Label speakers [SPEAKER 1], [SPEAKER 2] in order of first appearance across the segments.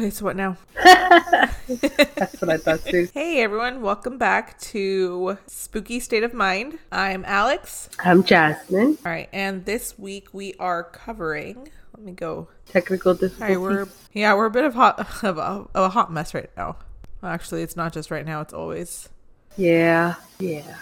[SPEAKER 1] Okay, so what now?
[SPEAKER 2] That's what I thought too.
[SPEAKER 1] Hey everyone, welcome back to Spooky State of Mind. I'm Alex.
[SPEAKER 2] I'm Jasmine.
[SPEAKER 1] All right, and this week we are covering. Let me go.
[SPEAKER 2] Technical
[SPEAKER 1] All right,
[SPEAKER 2] difficulties.
[SPEAKER 1] we're yeah, we're a bit of hot of a, of a hot mess right now. Well, actually, it's not just right now; it's always.
[SPEAKER 2] Yeah, yeah.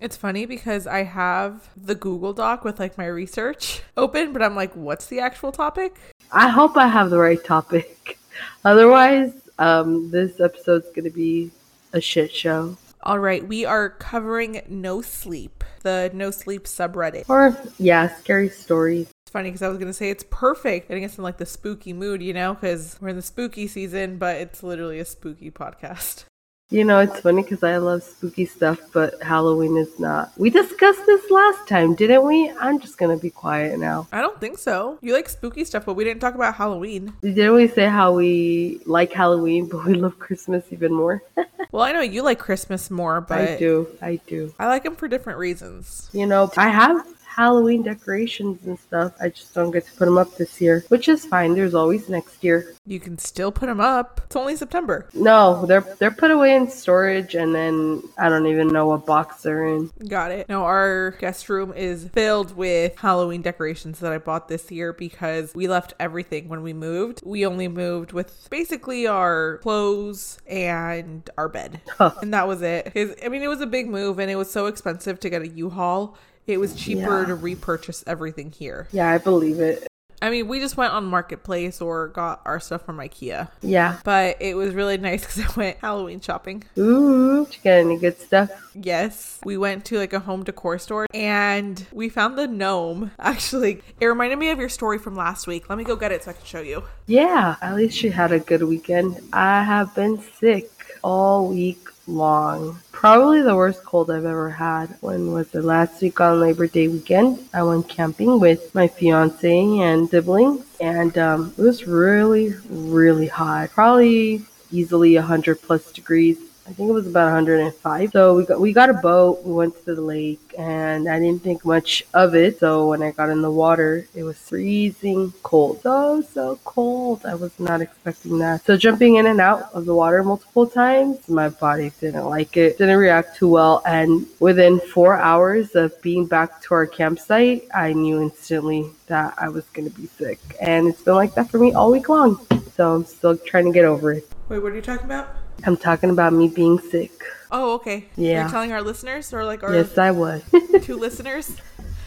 [SPEAKER 1] It's funny because I have the Google Doc with like my research open, but I'm like, what's the actual topic?
[SPEAKER 2] I hope I have the right topic. Otherwise, um, this episode's gonna be a shit show.
[SPEAKER 1] All right, we are covering No Sleep, the No Sleep subreddit.
[SPEAKER 2] Or yeah, scary stories.
[SPEAKER 1] It's funny because I was gonna say it's perfect getting us in like the spooky mood, you know, because we're in the spooky season, but it's literally a spooky podcast.
[SPEAKER 2] You know, it's funny because I love spooky stuff, but Halloween is not. We discussed this last time, didn't we? I'm just gonna be quiet now.
[SPEAKER 1] I don't think so. You like spooky stuff, but we didn't talk about Halloween.
[SPEAKER 2] Didn't we say how we like Halloween, but we love Christmas even more?
[SPEAKER 1] Well, I know you like Christmas more, but
[SPEAKER 2] I do. I do.
[SPEAKER 1] I like them for different reasons.
[SPEAKER 2] You know, I have Halloween decorations and stuff. I just don't get to put them up this year, which is fine. There's always next year.
[SPEAKER 1] You can still put them up. It's only September.
[SPEAKER 2] No, they're they're put away in storage, and then I don't even know what box they're in.
[SPEAKER 1] Got it. No, our guest room is filled with Halloween decorations that I bought this year because we left everything when we moved. We only moved with basically our clothes and our bed. And that was it. I mean, it was a big move and it was so expensive to get a U-Haul. It was cheaper
[SPEAKER 2] Yeah.
[SPEAKER 1] to repurchase everything here.
[SPEAKER 2] Yeah, I believe it.
[SPEAKER 1] I mean, we just went on Marketplace or got our stuff from IKEA.
[SPEAKER 2] Yeah.
[SPEAKER 1] But it was really nice because I went Halloween shopping.
[SPEAKER 2] Ooh, did you get any good stuff?
[SPEAKER 1] Yes. We went to like a home decor store and we found the gnome. Actually, it reminded me of your story from last week. Let me go get it so I can show you.
[SPEAKER 2] Yeah, at least you had a good weekend. I have been sick all week long. Probably the worst cold I've ever had. When was the Last week on Labor Day weekend, I went camping with my fiance and siblings, and um, it was really, really hot. Probably easily 100 plus degrees. I think it was about 105. So we got we got a boat. We went to the lake, and I didn't think much of it. So when I got in the water, it was freezing cold. So so cold. I was not expecting that. So jumping in and out of the water multiple times, my body didn't like it. Didn't react too well. And within four hours of being back to our campsite, I knew instantly that I was gonna be sick. And it's been like that for me all week long. So I'm still trying to get over it.
[SPEAKER 1] Wait, what are you talking about?
[SPEAKER 2] I'm talking about me being sick.
[SPEAKER 1] Oh, okay.
[SPEAKER 2] Yeah.
[SPEAKER 1] You're telling our listeners or like our
[SPEAKER 2] Yes, I was.
[SPEAKER 1] two listeners?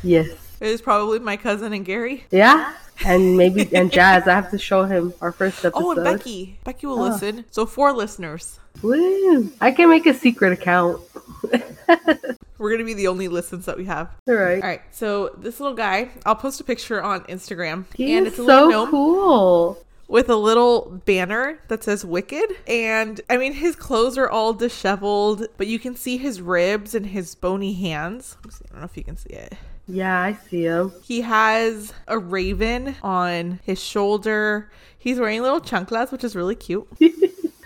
[SPEAKER 2] yes.
[SPEAKER 1] It was probably my cousin and Gary.
[SPEAKER 2] Yeah. And maybe and Jazz, I have to show him our first episode.
[SPEAKER 1] Oh, and Becky. Becky will
[SPEAKER 2] Oh.
[SPEAKER 1] listen. So four listeners.
[SPEAKER 2] Woo! I can make a secret account.
[SPEAKER 1] We're gonna be the only listens that we have.
[SPEAKER 2] All right.
[SPEAKER 1] All right. So this little guy, I'll post a picture on Instagram,
[SPEAKER 2] He
[SPEAKER 1] and
[SPEAKER 2] is
[SPEAKER 1] it's a little
[SPEAKER 2] so
[SPEAKER 1] gnome.
[SPEAKER 2] cool.
[SPEAKER 1] With a little banner that says Wicked. And I mean, his clothes are all disheveled, but you can see his ribs and his bony hands. See. I don't know if you can see it.
[SPEAKER 2] Yeah, I see him.
[SPEAKER 1] He has a raven on his shoulder. He's wearing little chanclas, which is really cute.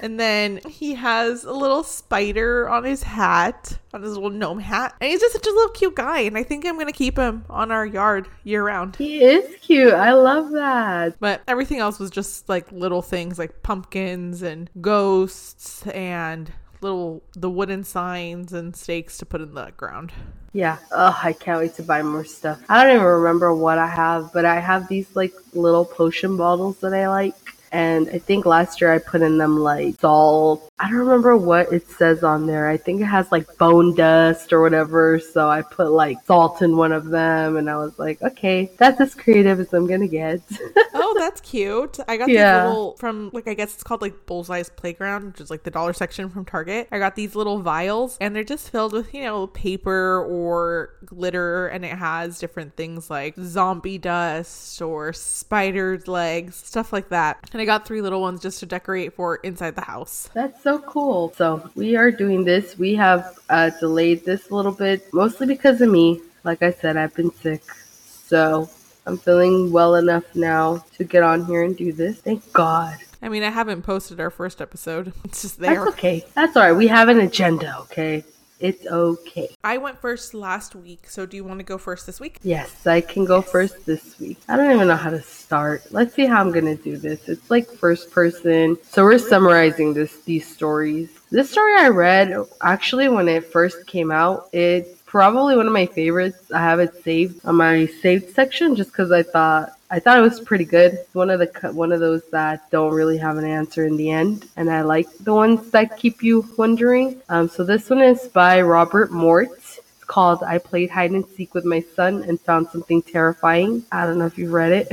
[SPEAKER 1] and then he has a little spider on his hat, on his little gnome hat. And he's just such a little cute guy. And I think I'm going to keep him on our yard year round.
[SPEAKER 2] He is cute. I love that.
[SPEAKER 1] But everything else was just like little things like pumpkins and ghosts and little the wooden signs and stakes to put in the ground.
[SPEAKER 2] Yeah. Oh, I can't wait to buy more stuff. I don't even remember what I have, but I have these like little potion bottles that I like. And I think last year I put in them like salt. I don't remember what it says on there. I think it has like bone dust or whatever. So I put like salt in one of them and I was like, okay, that's as creative as I'm gonna get.
[SPEAKER 1] oh, that's cute. I got
[SPEAKER 2] Yeah.
[SPEAKER 1] these little from like I guess it's called like Bullseye's Playground, which is like the dollar section from Target. I got these little vials and they're just filled with, you know, paper or glitter and it has different things like zombie dust or spider's legs, stuff like that. And I got three little ones just to decorate for inside the house.
[SPEAKER 2] That's so cool. So we are doing this. We have uh, delayed this a little bit, mostly because of me. Like I said, I've been sick. So I'm feeling well enough now to get on here and do this. Thank God.
[SPEAKER 1] I mean, I haven't posted our first episode. It's just there.
[SPEAKER 2] That's okay. That's all right. We have an agenda, okay? It's okay.
[SPEAKER 1] I went first last week, so do you want to go first this week?
[SPEAKER 2] Yes, I can go first this week. I don't even know how to start. Let's see how I'm gonna do this. It's like first person. So we're summarizing this these stories. This story I read actually when it first came out, it's probably one of my favorites. I have it saved on my saved section just because I thought I thought it was pretty good. One of the one of those that don't really have an answer in the end, and I like the ones that keep you wondering. Um, so this one is by Robert Mort. It's called "I Played Hide and Seek with My Son and Found Something Terrifying." I don't know if you've read it.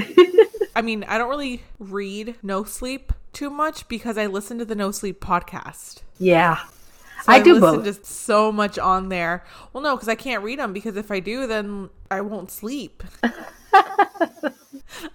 [SPEAKER 1] I mean, I don't really read No Sleep too much because I listen to the No Sleep podcast.
[SPEAKER 2] yeah,
[SPEAKER 1] So
[SPEAKER 2] I do
[SPEAKER 1] listen
[SPEAKER 2] both.
[SPEAKER 1] to so much on there. Well, no, because I can't read them because if I do, then I won't sleep.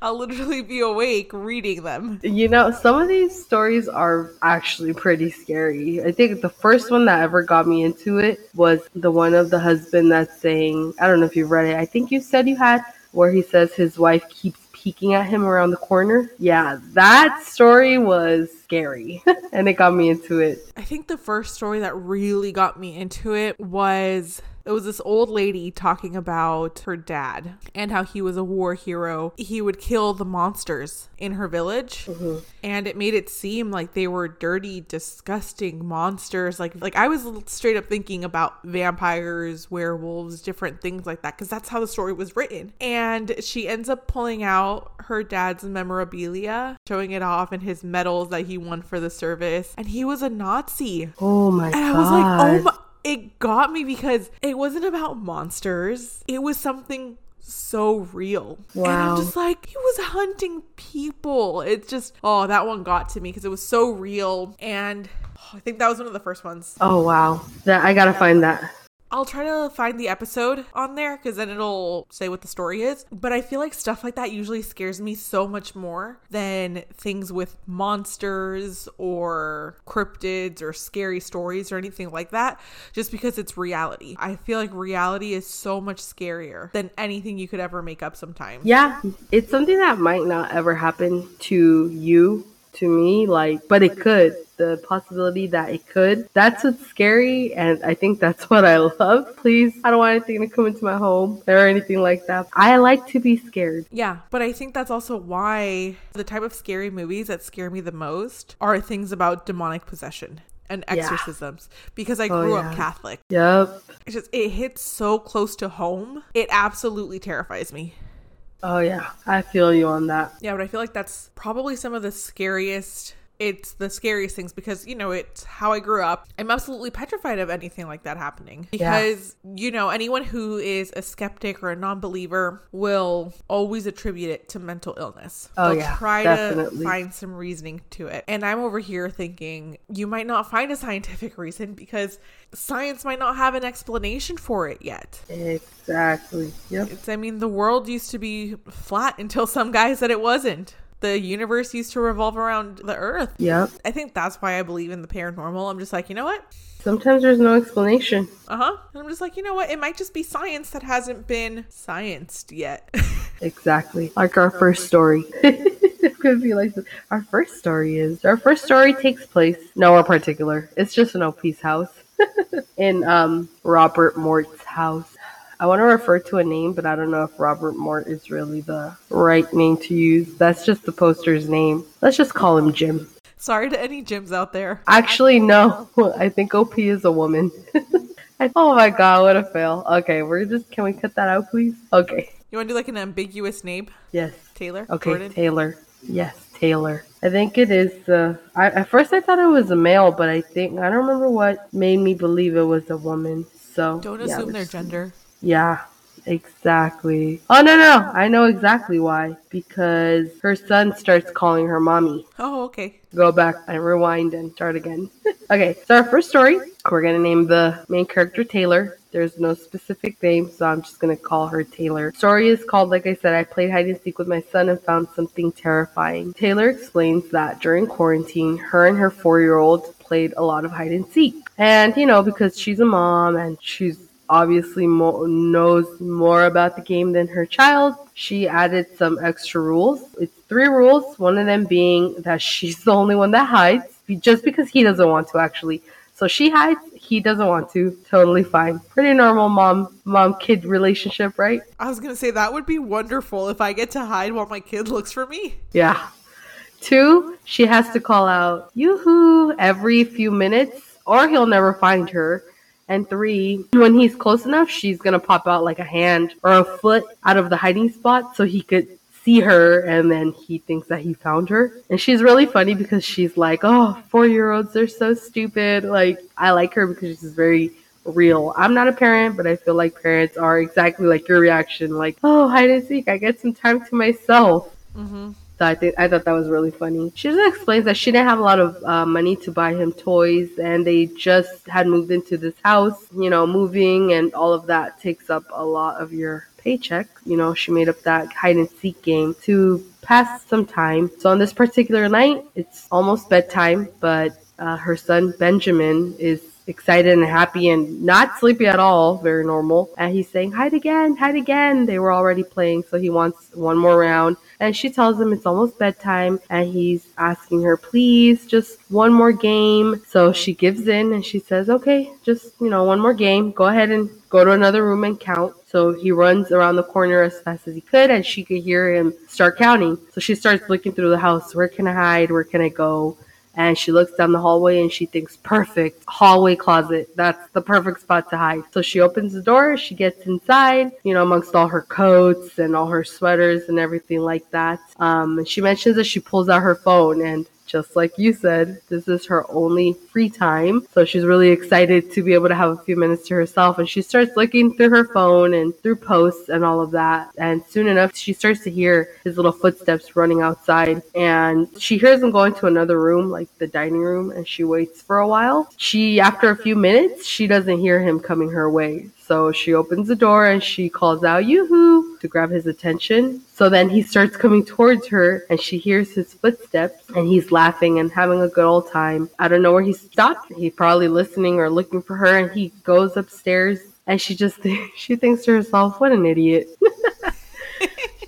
[SPEAKER 1] I'll literally be awake reading them.
[SPEAKER 2] You know, some of these stories are actually pretty scary. I think the first one that ever got me into it was the one of the husband that's saying, I don't know if you've read it. I think you said you had, where he says his wife keeps peeking at him around the corner. Yeah, that story was scary and it got me into it.
[SPEAKER 1] I think the first story that really got me into it was it was this old lady talking about her dad and how he was a war hero. He would kill the monsters in her village mm-hmm. and it made it seem like they were dirty, disgusting monsters. Like like I was straight up thinking about vampires, werewolves, different things like that cuz that's how the story was written. And she ends up pulling out her dad's memorabilia, showing it off and his medals that he won for the service. And he was a Nazi.
[SPEAKER 2] Oh my god.
[SPEAKER 1] And I
[SPEAKER 2] god.
[SPEAKER 1] was like, oh my. It got me because it wasn't about monsters. It was something so real. And I'm just like, he was hunting people. It's just, oh, that one got to me because it was so real. And oh, I think that was one of the first ones.
[SPEAKER 2] Oh wow. That I gotta find that.
[SPEAKER 1] I'll try to find the episode on there because then it'll say what the story is. But I feel like stuff like that usually scares me so much more than things with monsters or cryptids or scary stories or anything like that, just because it's reality. I feel like reality is so much scarier than anything you could ever make up sometimes.
[SPEAKER 2] Yeah, it's something that might not ever happen to you, to me, like, but it could. The possibility that it could. That's what's scary, and I think that's what I love. Please, I don't want anything to come into my home or anything like that. I like to be scared.
[SPEAKER 1] Yeah, but I think that's also why the type of scary movies that scare me the most are things about demonic possession and
[SPEAKER 2] Yeah.
[SPEAKER 1] exorcisms because I
[SPEAKER 2] Oh,
[SPEAKER 1] grew
[SPEAKER 2] yeah.
[SPEAKER 1] up Catholic.
[SPEAKER 2] Yep.
[SPEAKER 1] It's just it hits so close to home. It absolutely terrifies me.
[SPEAKER 2] Oh, yeah. I feel you on that.
[SPEAKER 1] Yeah, but I feel like that's probably some of the scariest it's the scariest things because you know it's how I grew up. I'm absolutely petrified of anything like that happening
[SPEAKER 2] Yeah.
[SPEAKER 1] because you know anyone who is a skeptic or a non-believer will always attribute it to mental illness.
[SPEAKER 2] Oh,
[SPEAKER 1] They'll
[SPEAKER 2] yeah,
[SPEAKER 1] try
[SPEAKER 2] definitely.
[SPEAKER 1] to find some reasoning to it, and I'm over here thinking you might not find a scientific reason because science might not have an explanation for it yet.
[SPEAKER 2] Exactly. Yep.
[SPEAKER 1] It's, I mean, the world used to be flat until some guy said it wasn't. The universe used to revolve around the earth.
[SPEAKER 2] Yep.
[SPEAKER 1] I think that's why I believe in the paranormal. I'm just like, you know what?
[SPEAKER 2] Sometimes there's no explanation.
[SPEAKER 1] Uh huh. I'm just like, you know what? It might just be science that hasn't been scienced yet.
[SPEAKER 2] Exactly. Like our first story. it's gonna be like this. Our first story is our first story takes place nowhere particular. It's just an OP's house. In um Robert Mort's house. I want to refer to a name, but I don't know if Robert Mort is really the right name to use. That's just the poster's name. Let's just call him Jim.
[SPEAKER 1] Sorry to any Jims out there.
[SPEAKER 2] Actually, no. I think OP is a woman. I- oh my god, what a fail. Okay, we're just can we cut that out, please? Okay.
[SPEAKER 1] You want to do like an ambiguous name?
[SPEAKER 2] Yes.
[SPEAKER 1] Taylor?
[SPEAKER 2] Okay,
[SPEAKER 1] Jordan?
[SPEAKER 2] Taylor. Yes, Taylor. I think it is. Uh, I, at first, I thought it was a male, but I think I don't remember what made me believe it was a woman. So
[SPEAKER 1] Don't
[SPEAKER 2] yeah,
[SPEAKER 1] assume their gender.
[SPEAKER 2] Yeah, exactly. Oh no, no, I know exactly why. Because her son starts calling her mommy.
[SPEAKER 1] Oh, okay.
[SPEAKER 2] Go back and rewind and start again. okay, so our first story, we're gonna name the main character Taylor. There's no specific name, so I'm just gonna call her Taylor. Story is called, like I said, I played hide and seek with my son and found something terrifying. Taylor explains that during quarantine, her and her four year old played a lot of hide and seek. And, you know, because she's a mom and she's obviously mo- knows more about the game than her child, she added some extra rules. It's three rules, one of them being that she's the only one that hides, just because he doesn't want to actually. So she hides, he doesn't want to. Totally fine. Pretty normal mom mom kid relationship, right?
[SPEAKER 1] I was gonna say that would be wonderful if I get to hide while my kid looks for me.
[SPEAKER 2] Yeah. Two, she has to call out yoo-hoo every few minutes or he'll never find her. And three, when he's close enough, she's gonna pop out like a hand or a foot out of the hiding spot so he could see her and then he thinks that he found her. And she's really funny because she's like, Oh, four year olds, they're so stupid. Like, I like her because she's very real. I'm not a parent, but I feel like parents are exactly like your reaction like, Oh, hide and seek, I get some time to myself.
[SPEAKER 1] Mm-hmm.
[SPEAKER 2] So I think I thought that was really funny. She just explains that she didn't have a lot of uh, money to buy him toys, and they just had moved into this house. You know, moving and all of that takes up a lot of your paycheck. You know, she made up that hide and seek game to pass some time. So on this particular night, it's almost bedtime, but uh, her son Benjamin is excited and happy and not sleepy at all, very normal. And he's saying, hide again, hide again. They were already playing, so he wants one more round. And she tells him it's almost bedtime and he's asking her, please, just one more game. So she gives in and she says, okay, just, you know, one more game. Go ahead and go to another room and count. So he runs around the corner as fast as he could and she could hear him start counting. So she starts looking through the house. Where can I hide? Where can I go? And she looks down the hallway and she thinks perfect hallway closet. That's the perfect spot to hide. So she opens the door she gets inside you know amongst all her coats and all her sweaters and everything like that. Um, and she mentions that she pulls out her phone and just like you said, this is her only free time. So she's really excited to be able to have a few minutes to herself. And she starts looking through her phone and through posts and all of that. And soon enough, she starts to hear his little footsteps running outside. And she hears him going to another room, like the dining room, and she waits for a while. She, after a few minutes, she doesn't hear him coming her way. So she opens the door and she calls out yoo-hoo to grab his attention. So then he starts coming towards her and she hears his footsteps and he's laughing and having a good old time. I don't know where he stopped. He's probably listening or looking for her and he goes upstairs and she just she thinks to herself, what an idiot.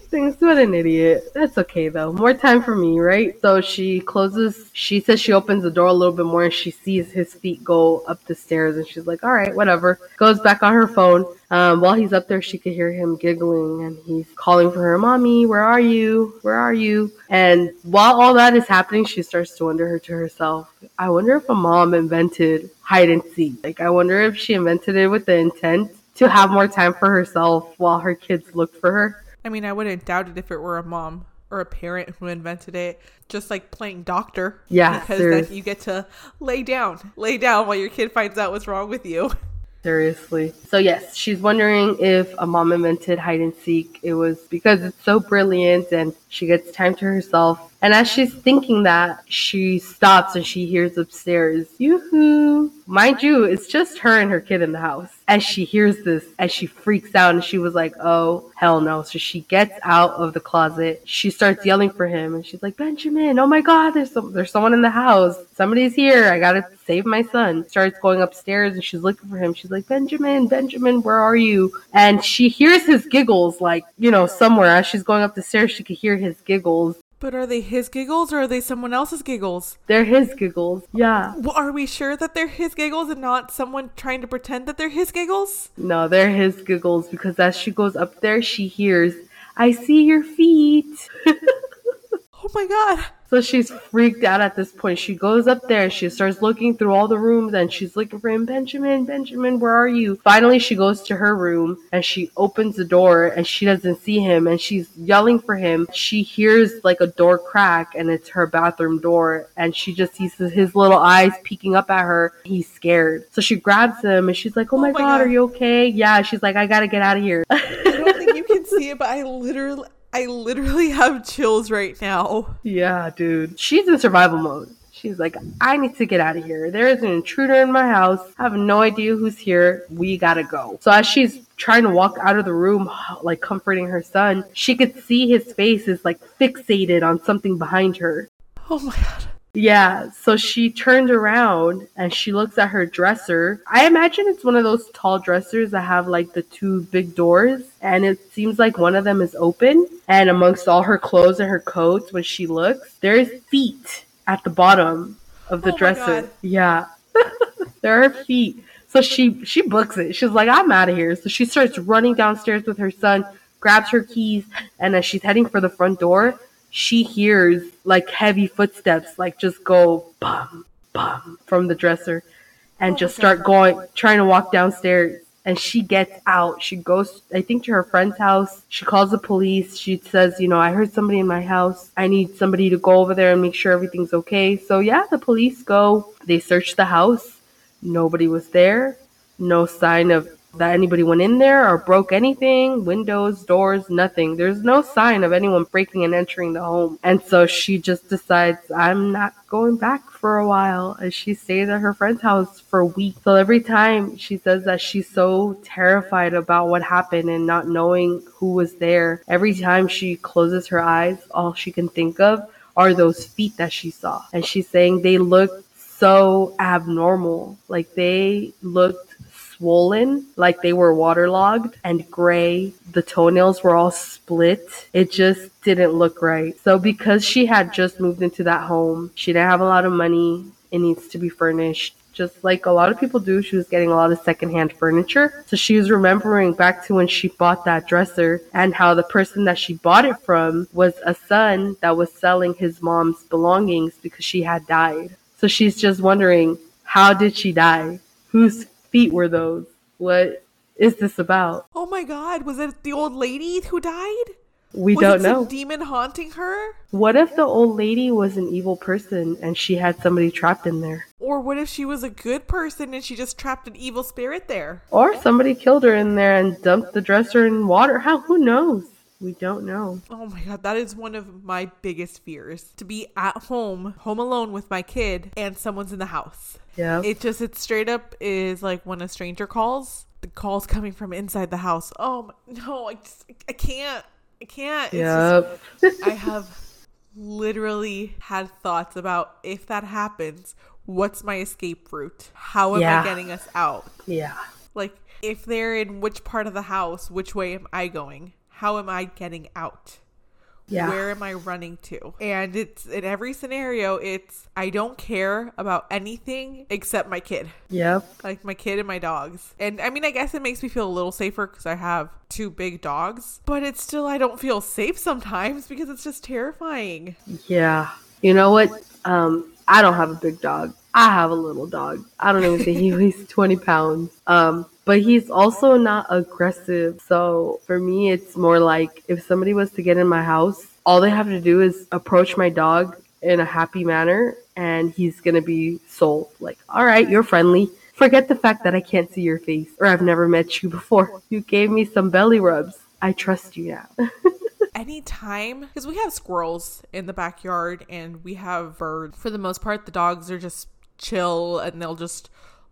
[SPEAKER 2] thinks, what an idiot. That's okay though. More time for me, right? So she closes, she says she opens the door a little bit more and she sees his feet go up the stairs and she's like, all right, whatever. Goes back on her phone. Um, while he's up there, she could hear him giggling and he's calling for her, Mommy, where are you? Where are you? And while all that is happening, she starts to wonder to herself, I wonder if a mom invented hide and seek. Like, I wonder if she invented it with the intent to have more time for herself while her kids look for her.
[SPEAKER 1] I mean, I wouldn't doubt it if it were a mom or a parent who invented it, just like playing doctor.
[SPEAKER 2] Yeah,
[SPEAKER 1] because then you get to lay down, lay down while your kid finds out what's wrong with you.
[SPEAKER 2] Seriously. So yes, she's wondering if a mom invented hide and seek. It was because it's so brilliant and she gets time to herself. And as she's thinking that, she stops and she hears upstairs, yoo-hoo. Mind you, it's just her and her kid in the house. As she hears this, as she freaks out and she was like, oh, hell no. So she gets out of the closet. She starts yelling for him and she's like, Benjamin, oh my God, there's some, there's someone in the house. Somebody's here. I gotta save my son. Starts going upstairs and she's looking for him. She's like, Benjamin, Benjamin, where are you? And she hears his giggles, like, you know, somewhere. As she's going up the stairs, she could hear his giggles.
[SPEAKER 1] But are they his giggles or are they someone else's giggles?
[SPEAKER 2] They're his giggles. Yeah.
[SPEAKER 1] Well, are we sure that they're his giggles and not someone trying to pretend that they're his giggles?
[SPEAKER 2] No, they're his giggles because as she goes up there, she hears, I see your feet.
[SPEAKER 1] Oh my god.
[SPEAKER 2] So she's freaked out at this point. She goes up there, she starts looking through all the rooms and she's looking for him. Benjamin, Benjamin, where are you? Finally, she goes to her room and she opens the door and she doesn't see him and she's yelling for him. She hears like a door crack and it's her bathroom door and she just sees his little eyes peeking up at her. He's scared. So she grabs him and she's like, Oh, oh my,
[SPEAKER 1] my
[SPEAKER 2] god,
[SPEAKER 1] God.
[SPEAKER 2] are you okay? Yeah, she's like, I gotta get out of here.
[SPEAKER 1] I don't think you can see it, but I literally I literally have chills right now.
[SPEAKER 2] Yeah, dude. She's in survival mode. She's like, I need to get out of here. There is an intruder in my house. I have no idea who's here. We gotta go. So as she's trying to walk out of the room, like comforting her son, she could see his face is like fixated on something behind her.
[SPEAKER 1] Oh my god.
[SPEAKER 2] Yeah, so she turned around and she looks at her dresser. I imagine it's one of those tall dressers that have like the two big doors, and it seems like one of them is open. And amongst all her clothes and her coats, when she looks, there's feet at the bottom of the
[SPEAKER 1] Oh
[SPEAKER 2] dresser. Yeah. there are feet. So she she books it. She's like, I'm out of here. So she starts running downstairs with her son, grabs her keys, and as she's heading for the front door, she hears like heavy footsteps, like just go bum bum from the dresser, and
[SPEAKER 1] Oh
[SPEAKER 2] just start going, trying to walk downstairs. And she gets out. She goes, I think, to her friend's house. She calls the police. She says, You know, I heard somebody in my house. I need somebody to go over there and make sure everything's okay. So, yeah, the police go. They search the house. Nobody was there. No sign of that anybody went in there or broke anything windows, doors, nothing. There's no sign of anyone breaking and entering the home. And so she just decides, I'm not going back for a while. And she stays at her friend's house for weeks. So every time she says that she's so terrified about what happened and not knowing who was there, every time she closes her eyes, all she can think of are those feet that she saw. And she's saying they looked so abnormal. Like they looked swollen, like they were waterlogged and gray. The toenails were all split. It just didn't look right. So because she had just moved into that home, she didn't have a lot of money. It needs to be furnished. Just like a lot of people do, she was getting a lot of secondhand furniture. So she was remembering back to when she bought that dresser and how the person that she bought it from was a son that was selling his mom's belongings because she had died. So she's just wondering, how did she die? Whose feet were those? What is this about?
[SPEAKER 1] Oh my god, was it the old lady who died?
[SPEAKER 2] We
[SPEAKER 1] was
[SPEAKER 2] don't
[SPEAKER 1] it some
[SPEAKER 2] know.
[SPEAKER 1] demon haunting her?
[SPEAKER 2] What if the old lady was an evil person and she had somebody trapped in there?
[SPEAKER 1] Or what if she was a good person and she just trapped an evil spirit there?
[SPEAKER 2] Or somebody killed her in there and dumped the dresser in water. How? Who knows? We don't know.
[SPEAKER 1] Oh my god, that is one of my biggest fears. To be at home, home alone with my kid, and someone's in the house.
[SPEAKER 2] Yeah.
[SPEAKER 1] It just, it straight up is like when a stranger calls, the call's coming from inside the house. Oh my, no, I just, I can't. I can't. Just- I have literally had thoughts about if that happens, what's my escape route? How am
[SPEAKER 2] Yeah.
[SPEAKER 1] I getting us out?
[SPEAKER 2] yeah.
[SPEAKER 1] Like, if they're in which part of the house, which way am I going? How am I getting out?
[SPEAKER 2] Yeah.
[SPEAKER 1] Where am I running to? And it's in every scenario, it's I don't care about anything except my kid.
[SPEAKER 2] Yep.
[SPEAKER 1] Like my kid and my dogs. And I mean, I guess it makes me feel a little safer because I have two big dogs, but it's still, I don't feel safe sometimes because it's just terrifying.
[SPEAKER 2] Yeah. You know what? Um, I don't have a big dog. I have a little dog. I don't even think he weighs 20 pounds. Um, but he's also not aggressive. So for me, it's more like if somebody was to get in my house, all they have to do is approach my dog in a happy manner and he's going to be sold. Like, all right, you're friendly. Forget the fact that I can't see your face or I've never met you before. You gave me some belly rubs. I trust you now.
[SPEAKER 1] anytime because we have squirrels in the backyard and we have birds for the most part the dogs are just chill and they'll just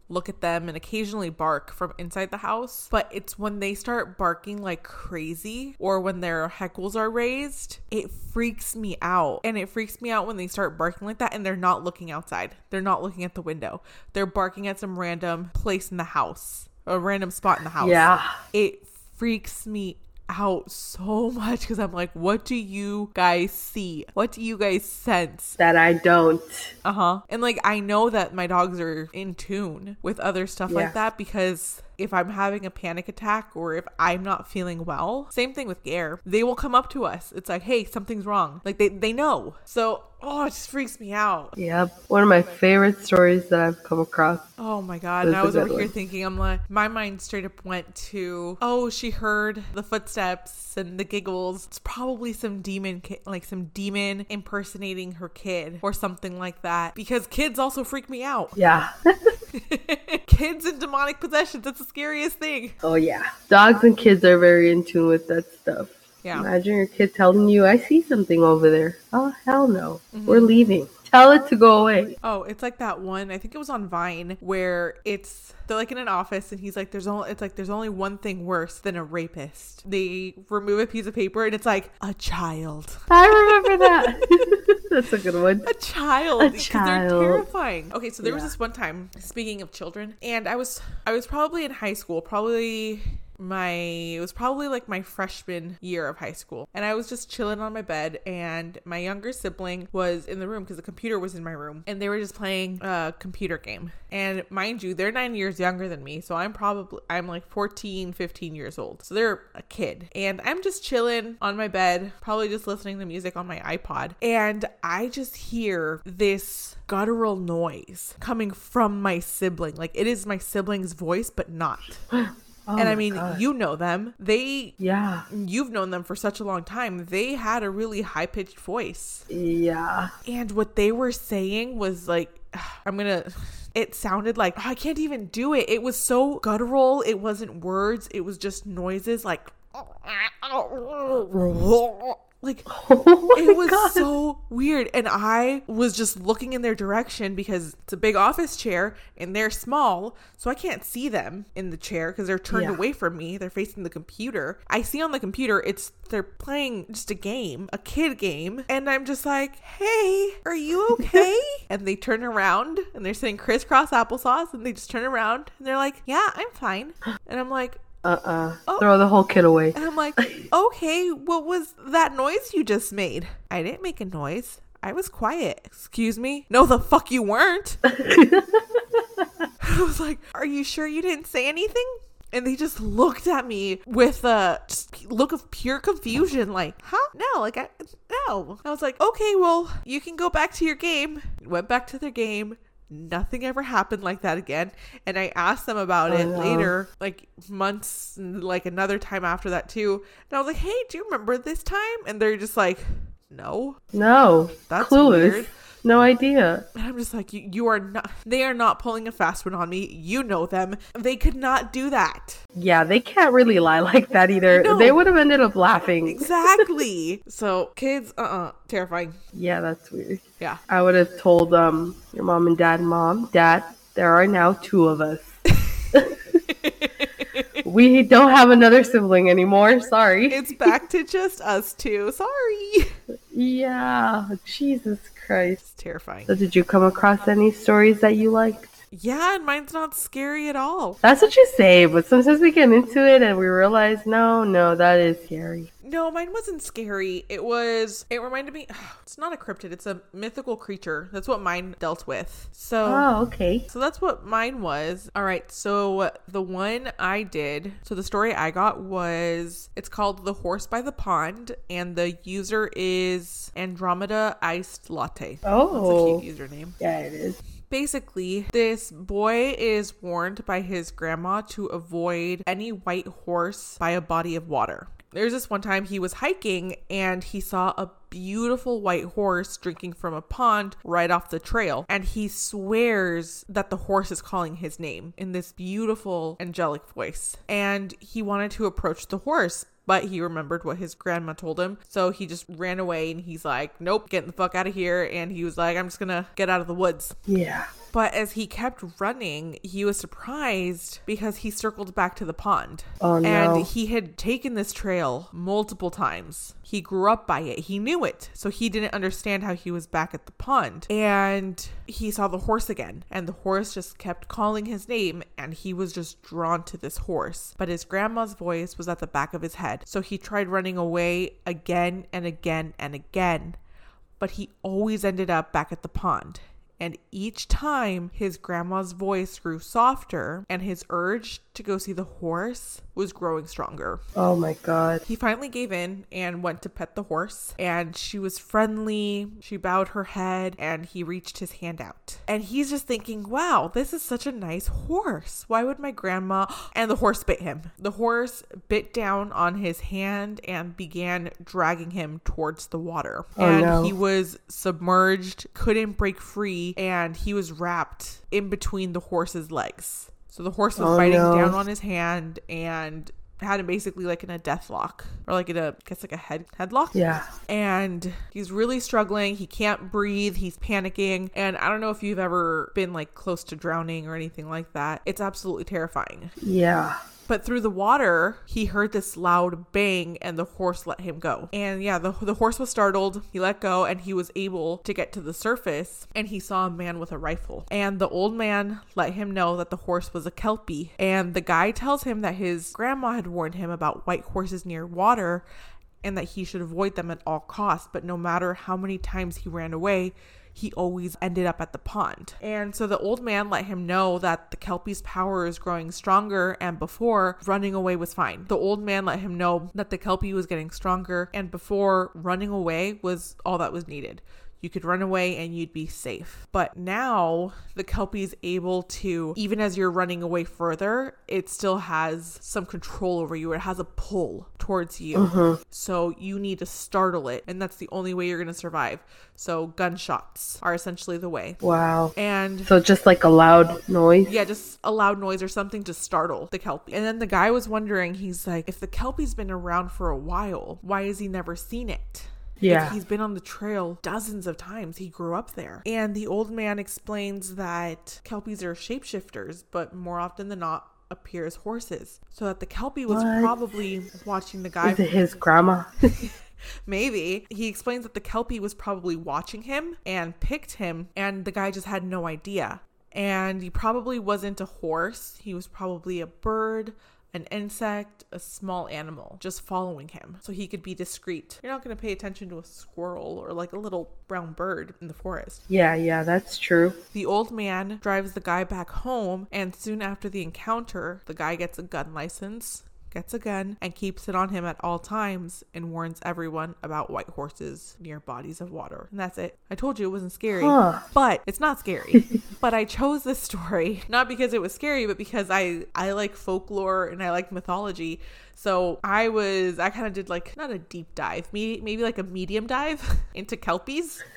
[SPEAKER 1] look at them and occasionally bark from inside the house. But it's when they start barking like crazy or when their heckles are raised it freaks me out. And it freaks me out when they start barking like that and they're not looking outside. They're not looking at the window. They're barking at some random place in the house a random spot in the house.
[SPEAKER 2] Yeah.
[SPEAKER 1] it freaks me out so much because I'm like, what do you guys see? What do you guys sense?
[SPEAKER 2] That I don't.
[SPEAKER 1] Uh huh. And like, I know that my dogs are in tune with other stuff
[SPEAKER 2] Yeah.
[SPEAKER 1] like that because if I'm having a panic attack or if I'm not feeling well, same thing with Gare, they will come up to us. It's like, hey, something's wrong. Like, they, they know. So, oh, it just freaks me out.
[SPEAKER 2] Yep. One of my favorite stories that I've come across.
[SPEAKER 1] Oh my god. And I was over here thinking, I'm like, my mind straight up went to, oh, she heard the footsteps and the giggles. It's probably some demon, ki- like some demon impersonating her kid or something like that. Because kids also freak me out.
[SPEAKER 2] Yeah.
[SPEAKER 1] kids and demonic possessions, that's the scariest thing.
[SPEAKER 2] oh, yeah. Dogs and kids are very in tune with that stuff.
[SPEAKER 1] Yeah.
[SPEAKER 2] Imagine your kid telling you, I see something over there. Oh, hell no.
[SPEAKER 1] Mm-hmm.
[SPEAKER 2] We're leaving. Tell it to go away.
[SPEAKER 1] Oh, it's like that one. I think it was on Vine where it's they're like in an office and he's like, "There's only it's like there's only one thing worse than a rapist." They remove a piece of paper and it's like a child.
[SPEAKER 2] I remember that. That's a good one.
[SPEAKER 1] a child
[SPEAKER 2] A
[SPEAKER 1] because they're
[SPEAKER 2] child.
[SPEAKER 1] terrifying. Okay, so there was this one time speaking of children, and I was I was probably in high school, probably my it was probably like my freshman year of high school. And i was just chilling on my bed and my younger sibling was in the room because the computer was in my room and they were just playing a computer game. And mind you they're nine years younger than me so i'm probably i'm like 14 15 years old. So they're a kid. And i'm just chilling on my bed probably just listening to music on my ipod. And i just hear this guttural noise coming from my sibling. Like it is my sibling's voice but not
[SPEAKER 2] Oh
[SPEAKER 1] and I mean,
[SPEAKER 2] God.
[SPEAKER 1] you know them. They,
[SPEAKER 2] Yeah.
[SPEAKER 1] you've known them for such a long time. They had a really high pitched voice.
[SPEAKER 2] Yeah.
[SPEAKER 1] And what they were saying was like, I'm gonna. It sounded like oh, I can't even do it. It was so guttural. It wasn't words. It was just noises like. Like
[SPEAKER 2] Oh
[SPEAKER 1] it was
[SPEAKER 2] God.
[SPEAKER 1] so weird. And i was just looking in their direction because it's a big office chair and they're small. So i can't see them in the chair because they're turned
[SPEAKER 2] Yeah.
[SPEAKER 1] away from me. They're facing the computer. I see on the computer it's they're playing just a game a kid game. And i'm just like hey are you okay? And they turn around and they're saying crisscross applesauce. And they just turn around and they're like yeah i'm fine. And i'm like
[SPEAKER 2] Uh-uh.
[SPEAKER 1] Oh.
[SPEAKER 2] Throw the whole kid away.
[SPEAKER 1] and I'm like, okay, what was that noise you just made? I didn't make a noise. I was quiet. Excuse me? No, the fuck you weren't. I was like, are you sure you didn't say anything? And they just looked at me with a look of pure confusion, like, huh? No, like, I, no. I was like, okay, well, you can go back to your game. Went back to their game. Nothing ever happened like that again. And I asked them about
[SPEAKER 2] Oh,
[SPEAKER 1] it later, like months, and, like another time after that too. And I was like, hey, do you remember this time? And they're just like, no,
[SPEAKER 2] No.
[SPEAKER 1] that's
[SPEAKER 2] Clueless.
[SPEAKER 1] weird.
[SPEAKER 2] No idea.
[SPEAKER 1] And I'm just like, you, you are not, they are not pulling a fast one on me. You know them. They could not do that.
[SPEAKER 2] Yeah, they can't really lie like that either.
[SPEAKER 1] No.
[SPEAKER 2] They would have ended up laughing.
[SPEAKER 1] Exactly. so, kids, uh uh terrifying.
[SPEAKER 2] Yeah, that's weird.
[SPEAKER 1] Yeah.
[SPEAKER 2] I would have told um your mom and dad, mom, dad, there are now two of us. we don't have another sibling anymore. Sorry.
[SPEAKER 1] It's back to just us two. Sorry.
[SPEAKER 2] Yeah, Jesus Christ.
[SPEAKER 1] It's terrifying.
[SPEAKER 2] So, did you come across any stories that you liked?
[SPEAKER 1] Yeah, and mine's not scary at all.
[SPEAKER 2] That's what you say, but sometimes we get into it and we realize, no, no, that is scary.
[SPEAKER 1] No, mine wasn't scary. It was, it reminded me, it's not a cryptid, it's a mythical creature. That's what mine dealt with. So.
[SPEAKER 2] Oh, okay.
[SPEAKER 1] So that's what mine was. All right. So the one I did, so the story I got was it's called The Horse by the Pond, and the user is Andromeda Iced Latte.
[SPEAKER 2] Oh,
[SPEAKER 1] That's a cute oh. username.
[SPEAKER 2] yeah, it is.
[SPEAKER 1] Basically, this boy is warned by his grandma to avoid any white horse by a body of water. There's this one time he was hiking and he saw a beautiful white horse drinking from a pond right off the trail. And he swears that the horse is calling his name in this beautiful angelic voice. And he wanted to approach the horse, but he remembered what his grandma told him. So he just ran away and he's like, nope, getting the fuck out of here. And he was like, I'm just gonna get out of the woods.
[SPEAKER 2] Yeah.
[SPEAKER 1] But as he kept running, he was surprised because he circled back to the pond.
[SPEAKER 2] Oh, no.
[SPEAKER 1] And he had taken this trail multiple times. He grew up by it. He knew it. So he didn't understand how he was back at the pond. And he saw the horse again. And the horse just kept calling his name. And he was just drawn to this horse. But his grandma's voice was at the back of his head. So he tried running away again and again and again. But he always ended up back at the pond. And each time his grandma's voice grew softer and his urge to go see the horse was growing stronger.
[SPEAKER 2] Oh my god.
[SPEAKER 1] He finally gave in and went to pet the horse, and she was friendly. She bowed her head, and he reached his hand out. And he's just thinking, wow, this is such a nice horse. Why would my grandma? And the horse bit him. The horse bit down on his hand and began dragging him towards the water.
[SPEAKER 2] Oh,
[SPEAKER 1] and
[SPEAKER 2] no.
[SPEAKER 1] he was submerged, couldn't break free, and he was wrapped in between the horse's legs. So the horse was
[SPEAKER 2] Oh,
[SPEAKER 1] biting
[SPEAKER 2] no.
[SPEAKER 1] down on his hand and had him basically like in a death lock or like in a I guess like a head headlock.
[SPEAKER 2] Yeah.
[SPEAKER 1] And he's really struggling. He can't breathe. He's panicking. And I don't know if you've ever been like close to drowning or anything like that. It's absolutely terrifying.
[SPEAKER 2] Yeah.
[SPEAKER 1] But through the water, he heard this loud bang and the horse let him go. And yeah, the, the horse was startled. He let go and he was able to get to the surface and he saw a man with a rifle. And the old man let him know that the horse was a Kelpie. And the guy tells him that his grandma had warned him about white horses near water and that he should avoid them at all costs. But no matter how many times he ran away, he always ended up at the pond. And so the old man let him know that the Kelpie's power is growing stronger and before running away was fine. The old man let him know that the Kelpie was getting stronger and before running away was all that was needed. You could run away and you'd be safe. But now the Kelpie is able to, even as you're running away further, it still has some control over you. It has a pull towards you. Mm-hmm. So you need to startle it. And that's the only way you're going to survive. So gunshots are essentially the way.
[SPEAKER 2] Wow.
[SPEAKER 1] And
[SPEAKER 2] So just like a loud noise.
[SPEAKER 1] yeah, just a loud noise or something to startle the Kelpie. And then the guy was wondering, he's like, if the Kelpie's been around for a while, why has he never seen it?
[SPEAKER 2] Yeah.
[SPEAKER 1] He's been on the trail dozens of times. He grew up there. And the old man explains that Kelpies are shapeshifters, but more often than not appear as horses. So that the Kelpie was
[SPEAKER 2] What?
[SPEAKER 1] probably watching the guy
[SPEAKER 2] Is it his grandma?
[SPEAKER 1] Maybe. He explains that the Kelpie was probably watching him and picked him, and the guy just had no idea. And he probably wasn't a horse, he was probably a bird, an insect, a small animal, just following him so he could be discreet. You're not going to pay attention to a squirrel or like a little brown bird in the forest.
[SPEAKER 2] yeah, yeah, that's true.
[SPEAKER 1] The old man drives the guy back home, and soon after the encounter, the guy gets a gun license, gets a gun, and keeps it on him at all times and warns everyone about white horses near bodies of water. And that's it. I told you it wasn't scary,
[SPEAKER 2] Huh.
[SPEAKER 1] but it's not scary. but I chose this story not because it was scary, but because I I like folklore and I like mythology. So I was I kind of did like not a deep dive, maybe maybe like a medium dive into kelpies.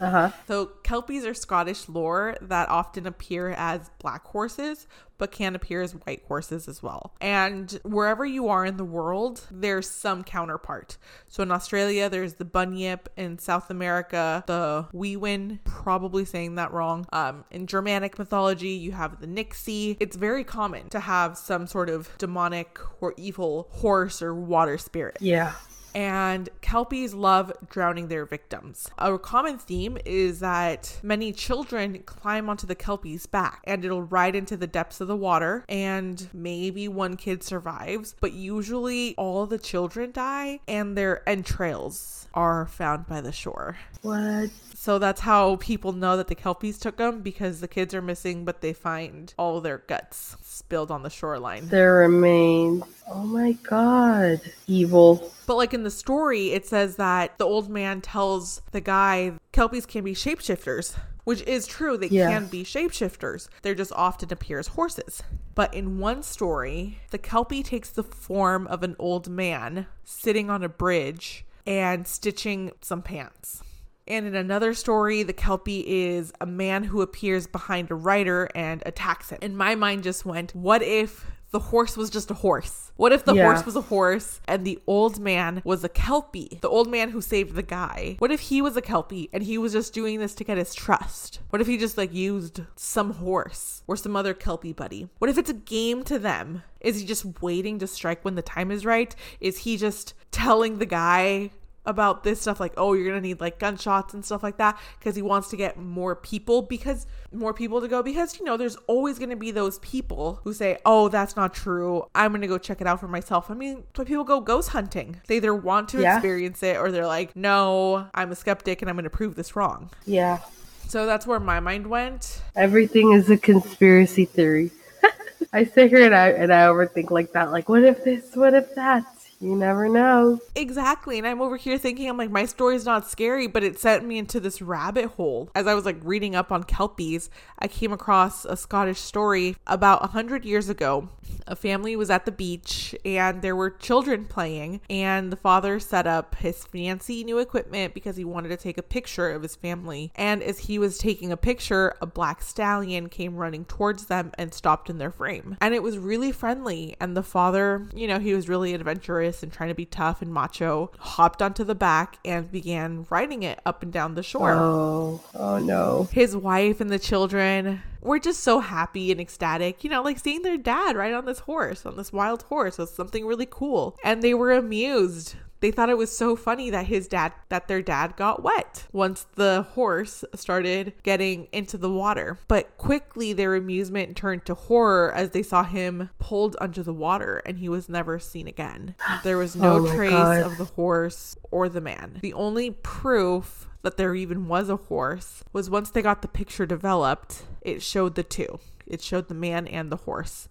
[SPEAKER 2] Uh huh.
[SPEAKER 1] So, Kelpies are Scottish lore that often appear as black horses, but can appear as white horses as well. And wherever you are in the world, there's some counterpart. So, in Australia, there's the bunyip. In South America, the weewin, probably saying that wrong. Um, in Germanic mythology, you have the nixie. It's very common to have some sort of demonic or evil horse or water spirit
[SPEAKER 2] Yeah.
[SPEAKER 1] And kelpies love drowning their victims. A common theme is that many children climb onto the kelpie's back and it'll ride into the depths of the water and maybe one kid survives, but usually all the children die and their entrails are found by the shore.
[SPEAKER 2] What?
[SPEAKER 1] So that's how people know that the kelpies took them because the kids are missing but they find all their guts spilled on the shoreline.
[SPEAKER 2] Their remains. Oh my god. Evil.
[SPEAKER 1] But like in the story, it says that the old man tells the guy kelpies can be shapeshifters, which is true. They
[SPEAKER 2] Yeah.
[SPEAKER 1] can be shapeshifters. They're just often appear as horses. But in one story, the kelpie takes the form of an old man sitting on a bridge and stitching some pants. And in another story, the Kelpie is a man who appears behind a rider and attacks him. And my mind just went, what if the horse was just a horse? What if the
[SPEAKER 2] Yeah.
[SPEAKER 1] horse was a horse and the old man was a Kelpie? The old man who saved the guy. What if he was a Kelpie and he was just doing this to get his trust? What if he just like used some horse or some other Kelpie buddy? What if it's a game to them? Is he just waiting to strike when the time is right? Is he just telling the guy about this stuff like oh you're gonna need like gunshots and stuff like that because he wants to get more people because more people to go because you know there's always gonna be those people who say oh that's not true i'm gonna go check it out for myself i mean why people go ghost hunting they either want to
[SPEAKER 2] Yeah.
[SPEAKER 1] experience it or they're like no i'm a skeptic and i'm gonna prove this wrong
[SPEAKER 2] Yeah.
[SPEAKER 1] so that's where my mind went
[SPEAKER 2] Everything is a conspiracy theory. I sit here and I and I overthink like that. Like, what if this? What if that? You never know.
[SPEAKER 1] Exactly. And I'm over here thinking, I'm like, my story's not scary, but it sent me into this rabbit hole. As I was like reading up on Kelpies, I came across a Scottish story about a hundred years ago. A family was at the beach and there were children playing, and the father set up his fancy new equipment because he wanted to take a picture of his family. And as he was taking a picture, a black stallion came running towards them and stopped in their frame. And it was really friendly. And the father, you know, he was really adventurous and trying to be tough and macho, hopped onto the back and began riding it up and down the shore.
[SPEAKER 2] Oh, oh no.
[SPEAKER 1] His wife and the children were just so happy and ecstatic, you know, like seeing their dad ride on this horse, on this wild horse was something really cool. And they were amused they thought it was so funny that his dad that their dad got wet once the horse started getting into the water. But quickly their amusement turned to horror as they saw him pulled under the water and he was never seen again. There was no
[SPEAKER 2] Oh
[SPEAKER 1] trace
[SPEAKER 2] God.
[SPEAKER 1] of the horse or the man. The only proof that there even was a horse was once they got the picture developed it showed the two. It showed the man and the horse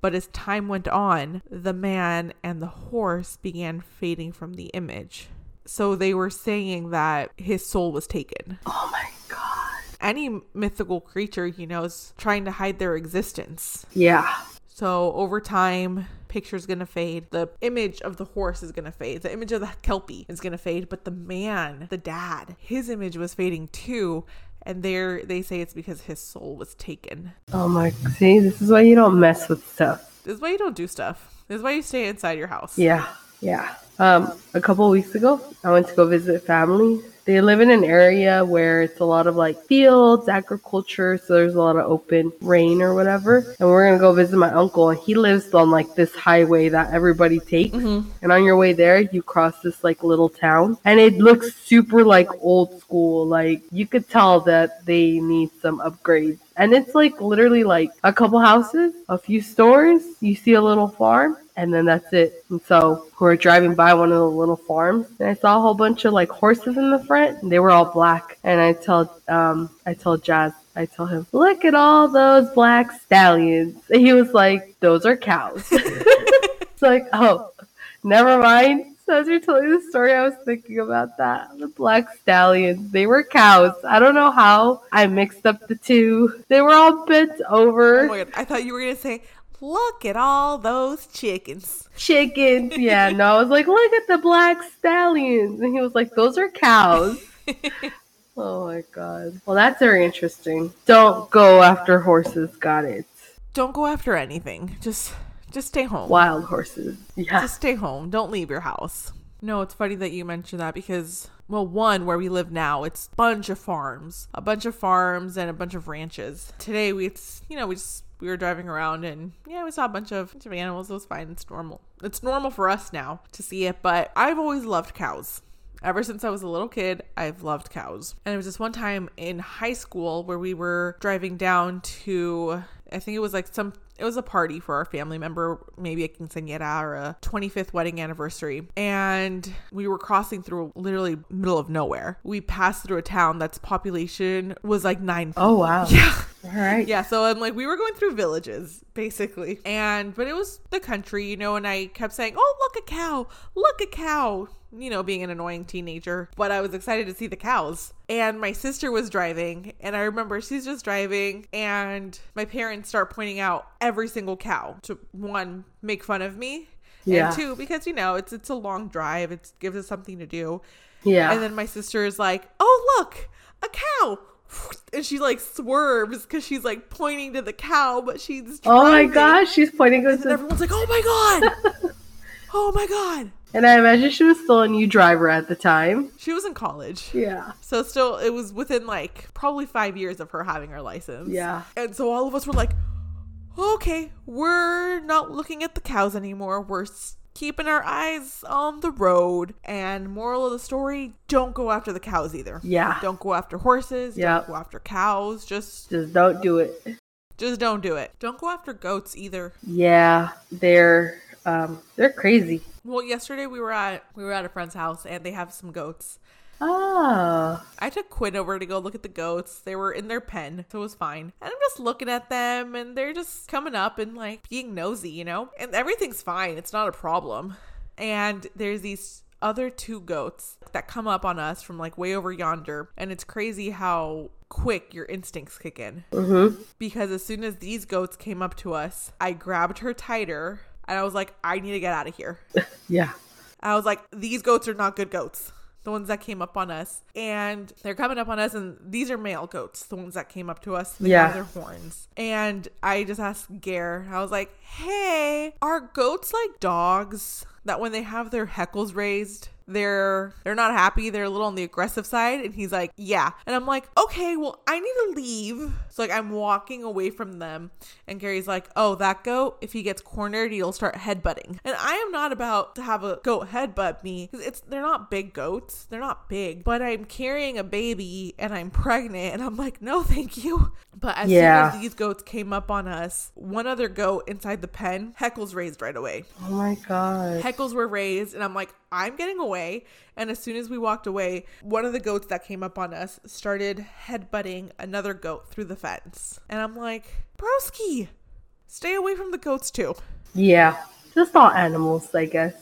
[SPEAKER 1] but as time went on, the man and the horse began fading from the image. So they were saying that his soul was taken.
[SPEAKER 2] Oh my god.
[SPEAKER 1] Any mythical creature, you know, is trying to hide their existence.
[SPEAKER 2] Yeah.
[SPEAKER 1] So over time, picture's gonna fade. The image of the horse is gonna fade. The image of the kelpie is gonna fade. But the man, the dad, his image was fading too. And there they say it's because his soul was taken.
[SPEAKER 2] Oh my. See, this is why you don't mess with stuff.
[SPEAKER 1] This is why you don't do stuff. This is why you stay inside your house.
[SPEAKER 2] Yeah. Yeah. Um, a couple of weeks ago, I went to go visit family. They live in an area where it's a lot of like fields, agriculture, so there's a lot of open rain or whatever. And we're gonna go visit my uncle, and he lives on like this highway that everybody takes. Mm-hmm. And on your way there, you cross this like little town, and it looks super like old school. Like you could tell that they need some upgrades. And it's like literally like a couple houses, a few stores, you see a little farm, and then that's it. And so we were driving by one of the little farms, and I saw a whole bunch of like horses in the front, and they were all black. And I tell, um, I tell Jazz, I tell him, look at all those black stallions. And he was like, those are cows. it's like, oh, never mind. So as you're telling the story, I was thinking about that. The black stallions, they were cows. I don't know how I mixed up the two. They were all bent over.
[SPEAKER 1] Oh my god! I thought you were gonna say, "Look at all those chickens."
[SPEAKER 2] chickens. Yeah, no, I was like, look at the black stallions. And he was like, those are cows. oh my god. Well, that's very interesting. Don't go after horses. Got it.
[SPEAKER 1] Don't go after anything. Just, just stay home.
[SPEAKER 2] Wild horses. Yeah.
[SPEAKER 1] Just stay home. Don't leave your house. No, it's funny that you mentioned that because, well, one where we live now, it's a bunch of farms, a bunch of farms and a bunch of ranches. Today we, it's you know, we just we were driving around and yeah, we saw a bunch of, bunch of animals. It was fine. It's normal. It's normal for us now to see it, but I've always loved cows. Ever since I was a little kid, I've loved cows. And it was just one time in high school where we were driving down to, I think it was like some, it was a party for our family member, maybe a quinceañera or a 25th wedding anniversary. And we were crossing through literally middle of nowhere. We passed through a town that's population was like nine.
[SPEAKER 2] Oh, wow.
[SPEAKER 1] Yeah.
[SPEAKER 2] All right.
[SPEAKER 1] Yeah, so I'm like, we were going through villages, basically. And, but it was the country, you know, and I kept saying, oh, look, a cow, look, a cow, you know, being an annoying teenager. But I was excited to see the cows. And my sister was driving, and I remember she's just driving, and my parents start pointing out every single cow to one, make fun of me.
[SPEAKER 2] Yeah.
[SPEAKER 1] And two, because you know it's it's a long drive, it gives us something to do.
[SPEAKER 2] Yeah.
[SPEAKER 1] And then my sister is like, "Oh look, a cow!" And she like swerves because she's like pointing to the cow, but she's
[SPEAKER 2] oh my
[SPEAKER 1] driving.
[SPEAKER 2] gosh, she's pointing.
[SPEAKER 1] And everyone's like, "Oh my god! oh my god!"
[SPEAKER 2] And I imagine she was still a new driver at the time.
[SPEAKER 1] She was in college,
[SPEAKER 2] Yeah.
[SPEAKER 1] so still it was within like probably five years of her having her license.
[SPEAKER 2] Yeah.
[SPEAKER 1] And so all of us were like, "Okay, we're not looking at the cows anymore. We're." Keeping our eyes on the road. And moral of the story don't go after the cows either.
[SPEAKER 2] Yeah.
[SPEAKER 1] Don't go after horses.
[SPEAKER 2] Yeah.
[SPEAKER 1] Don't go after cows. Just
[SPEAKER 2] Just don't do it.
[SPEAKER 1] just don't do it. Don't go after goats either.
[SPEAKER 2] Yeah. They're um they're crazy.
[SPEAKER 1] Well, yesterday we were at we were at a friend's house and they have some goats.
[SPEAKER 2] Oh.
[SPEAKER 1] I took Quinn over to go look at the goats. They were in their pen, so it was fine. And I'm just looking at them and they're just coming up and like being nosy, you know? And everything's fine. It's not a problem. And there's these other two goats that come up on us from like way over yonder. And it's crazy how quick your instincts kick in.
[SPEAKER 2] Mm-hmm.
[SPEAKER 1] because as soon as these goats came up to us, I grabbed her tighter and I was like, I need to get out of here.
[SPEAKER 2] Yeah.
[SPEAKER 1] I was like, these goats are not good goats. the ones that came up on us, and they're coming up on us, and these are male goats, the ones that came up to us. They
[SPEAKER 2] Yeah.
[SPEAKER 1] have their horns. And I just asked Gare, I was like, hey, are goats like dogs that when they have their heckles raised, they're they're not happy they're a little on the aggressive side and he's like yeah. And i'm like okay well i need to leave. So like i'm walking away from them and gary's like oh that goat if he gets cornered he'll start headbutting. And i am not about to have a goat headbutt me it's they're not big goats. They're not big. But i'm carrying a baby and i'm pregnant and i'm like no thank you. But as
[SPEAKER 2] Yeah.
[SPEAKER 1] soon as these goats came up on us one other goat inside the pen heckles raised right away.
[SPEAKER 2] Oh my god.
[SPEAKER 1] heckles were raised and i'm like i'm getting away and as soon as we walked away one of the goats that came up on us started headbutting another goat through the fence and i'm like broski stay away from the goats too
[SPEAKER 2] Yeah. Just all animals, I guess.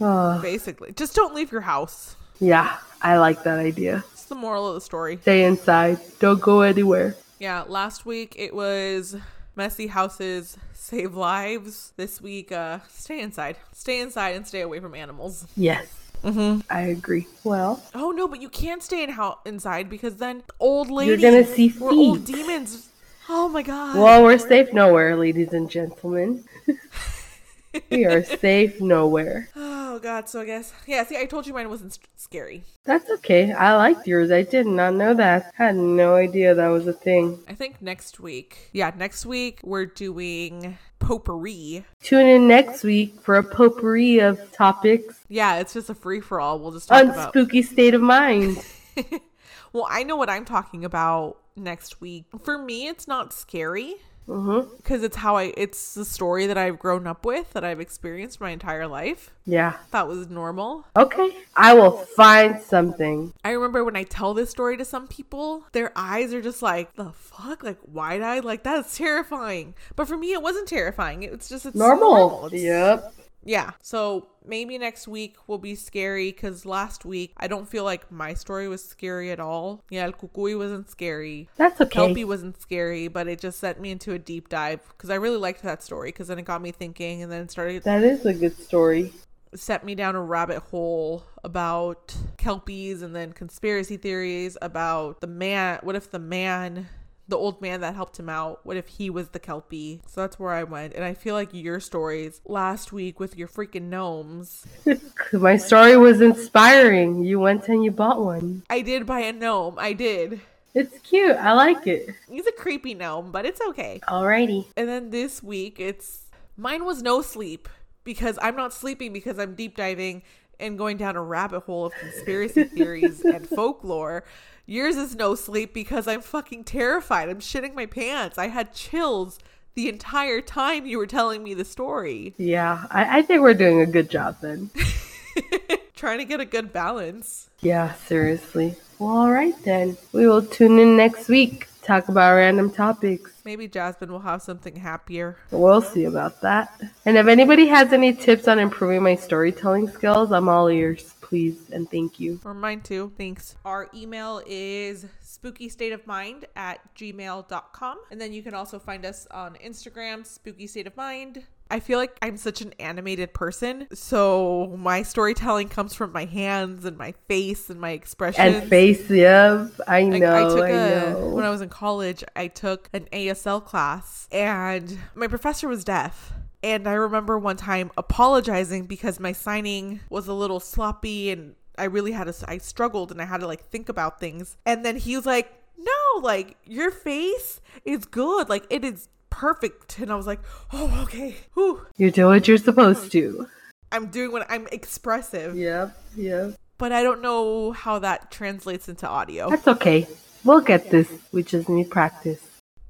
[SPEAKER 2] Oh,
[SPEAKER 1] basically just don't leave your house
[SPEAKER 2] yeah, I like that idea.
[SPEAKER 1] it's the moral of the story
[SPEAKER 2] Stay inside. Don't go anywhere.
[SPEAKER 1] yeah last week it was messy houses save lives this week uh stay inside stay inside and stay away from animals
[SPEAKER 2] Yes. Mm-hmm. I agree. Well,
[SPEAKER 1] Oh no, but you can't stay in how inside because then old lady
[SPEAKER 2] You're gonna see
[SPEAKER 1] or old demons. Oh my god.
[SPEAKER 2] well, we're safe nowhere, ladies and gentlemen. we are safe nowhere.
[SPEAKER 1] Oh god. So I guess yeah. See, I told you mine wasn't scary.
[SPEAKER 2] That's okay. I liked yours. I did not know that. Had no idea that was a thing.
[SPEAKER 1] I think next week. Yeah, next week we're doing potpourri.
[SPEAKER 2] Tune in next week for a potpourri of topics
[SPEAKER 1] Yeah, it's just a free for all. We'll just talk about.
[SPEAKER 2] spooky state of mind.
[SPEAKER 1] well, I know what I'm talking about next week. For me, it's not scary.
[SPEAKER 2] Mm-hmm.
[SPEAKER 1] Because it's how I, it's the story that I've grown up with, that I've experienced my entire life.
[SPEAKER 2] Yeah.
[SPEAKER 1] That was normal.
[SPEAKER 2] Okay. I will find something.
[SPEAKER 1] I remember when I tell this story to some people, their eyes are just like, the fuck? Like, wide eyed? Like, that's terrifying. But for me, it wasn't terrifying. It's just, it's
[SPEAKER 2] Normal.
[SPEAKER 1] It's-
[SPEAKER 2] Yep.
[SPEAKER 1] Yeah. So maybe next week will be scary because last week, I don't feel like my story was scary at all. Yeah, El Cucuy wasn't scary.
[SPEAKER 2] That's okay.
[SPEAKER 1] Kelpie wasn't scary, but it just sent me into a deep dive because I really liked that story because then it got me thinking and then started
[SPEAKER 2] That is a good story.
[SPEAKER 1] set me down a rabbit hole about kelpies and then conspiracy theories about the man what if the man the old man that helped him out what if he was the kelpie so that's where i went and i feel like your stories last week with your freaking gnomes
[SPEAKER 2] My story was inspiring. You went and you bought one.
[SPEAKER 1] i did buy a gnome i did
[SPEAKER 2] It's cute. I like it.
[SPEAKER 1] he's a creepy gnome but it's okay
[SPEAKER 2] Alrighty.
[SPEAKER 1] and then this week it's mine was no sleep because i'm not sleeping because i'm deep diving and going down a rabbit hole of conspiracy theories and folklore yours is no sleep because i'm fucking terrified i'm shitting my pants i had chills the entire time you were telling me the story
[SPEAKER 2] Yeah, I, I think we're doing a good job then.
[SPEAKER 1] trying to get a good balance
[SPEAKER 2] Yeah, seriously. Well, alright then. We will tune in next week. Talk about random topics.
[SPEAKER 1] maybe jasmine will have something happier
[SPEAKER 2] We'll see about that. And if anybody has any tips on improving my storytelling skills, I'm all ears. Please and thank you.
[SPEAKER 1] Or mine too. Thanks. Our email is spookystateofmind at gmail.com. And then you can also find us on Instagram, Spooky State of Mind. I feel like I'm such an animated person. So my storytelling comes from my hands and my face and my expressions.
[SPEAKER 2] And face, yep. I know,
[SPEAKER 1] I took
[SPEAKER 2] I,
[SPEAKER 1] a
[SPEAKER 2] know.
[SPEAKER 1] when I was in college, I took an ASL class and my professor was deaf. And I remember one time apologizing because my signing was a little sloppy and I really had to I struggled and I had to like think about things. And then he was like, "No, like your face is good. Like it is perfect." And I was like, "Oh, okay. Whew.
[SPEAKER 2] you do what you're supposed to.
[SPEAKER 1] I'm doing what I'm expressive."
[SPEAKER 2] Yep, yep.
[SPEAKER 1] But I don't know how that translates into audio.
[SPEAKER 2] That's okay. We'll get this. We just need practice.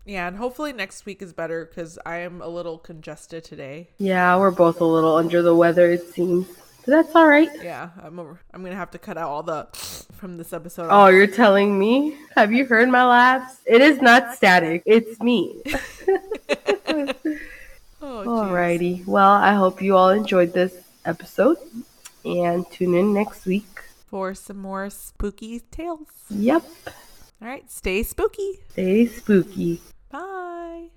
[SPEAKER 1] Yeah, and hopefully next week is better because I am a little congested today.
[SPEAKER 2] Yeah, we're both a little under the weather, it seems. But that's all right.
[SPEAKER 1] Yeah, I'm over, I'm gonna have to cut out all the from this episode.
[SPEAKER 2] Oh, you're telling me? Have you heard my laughs? It is not static. It's me.
[SPEAKER 1] oh.
[SPEAKER 2] Alrighty. Well, I hope you all enjoyed this episode. And tune in next week.
[SPEAKER 1] For some more spooky tales.
[SPEAKER 2] Yep.
[SPEAKER 1] All right. Stay spooky.
[SPEAKER 2] Stay spooky. Bye.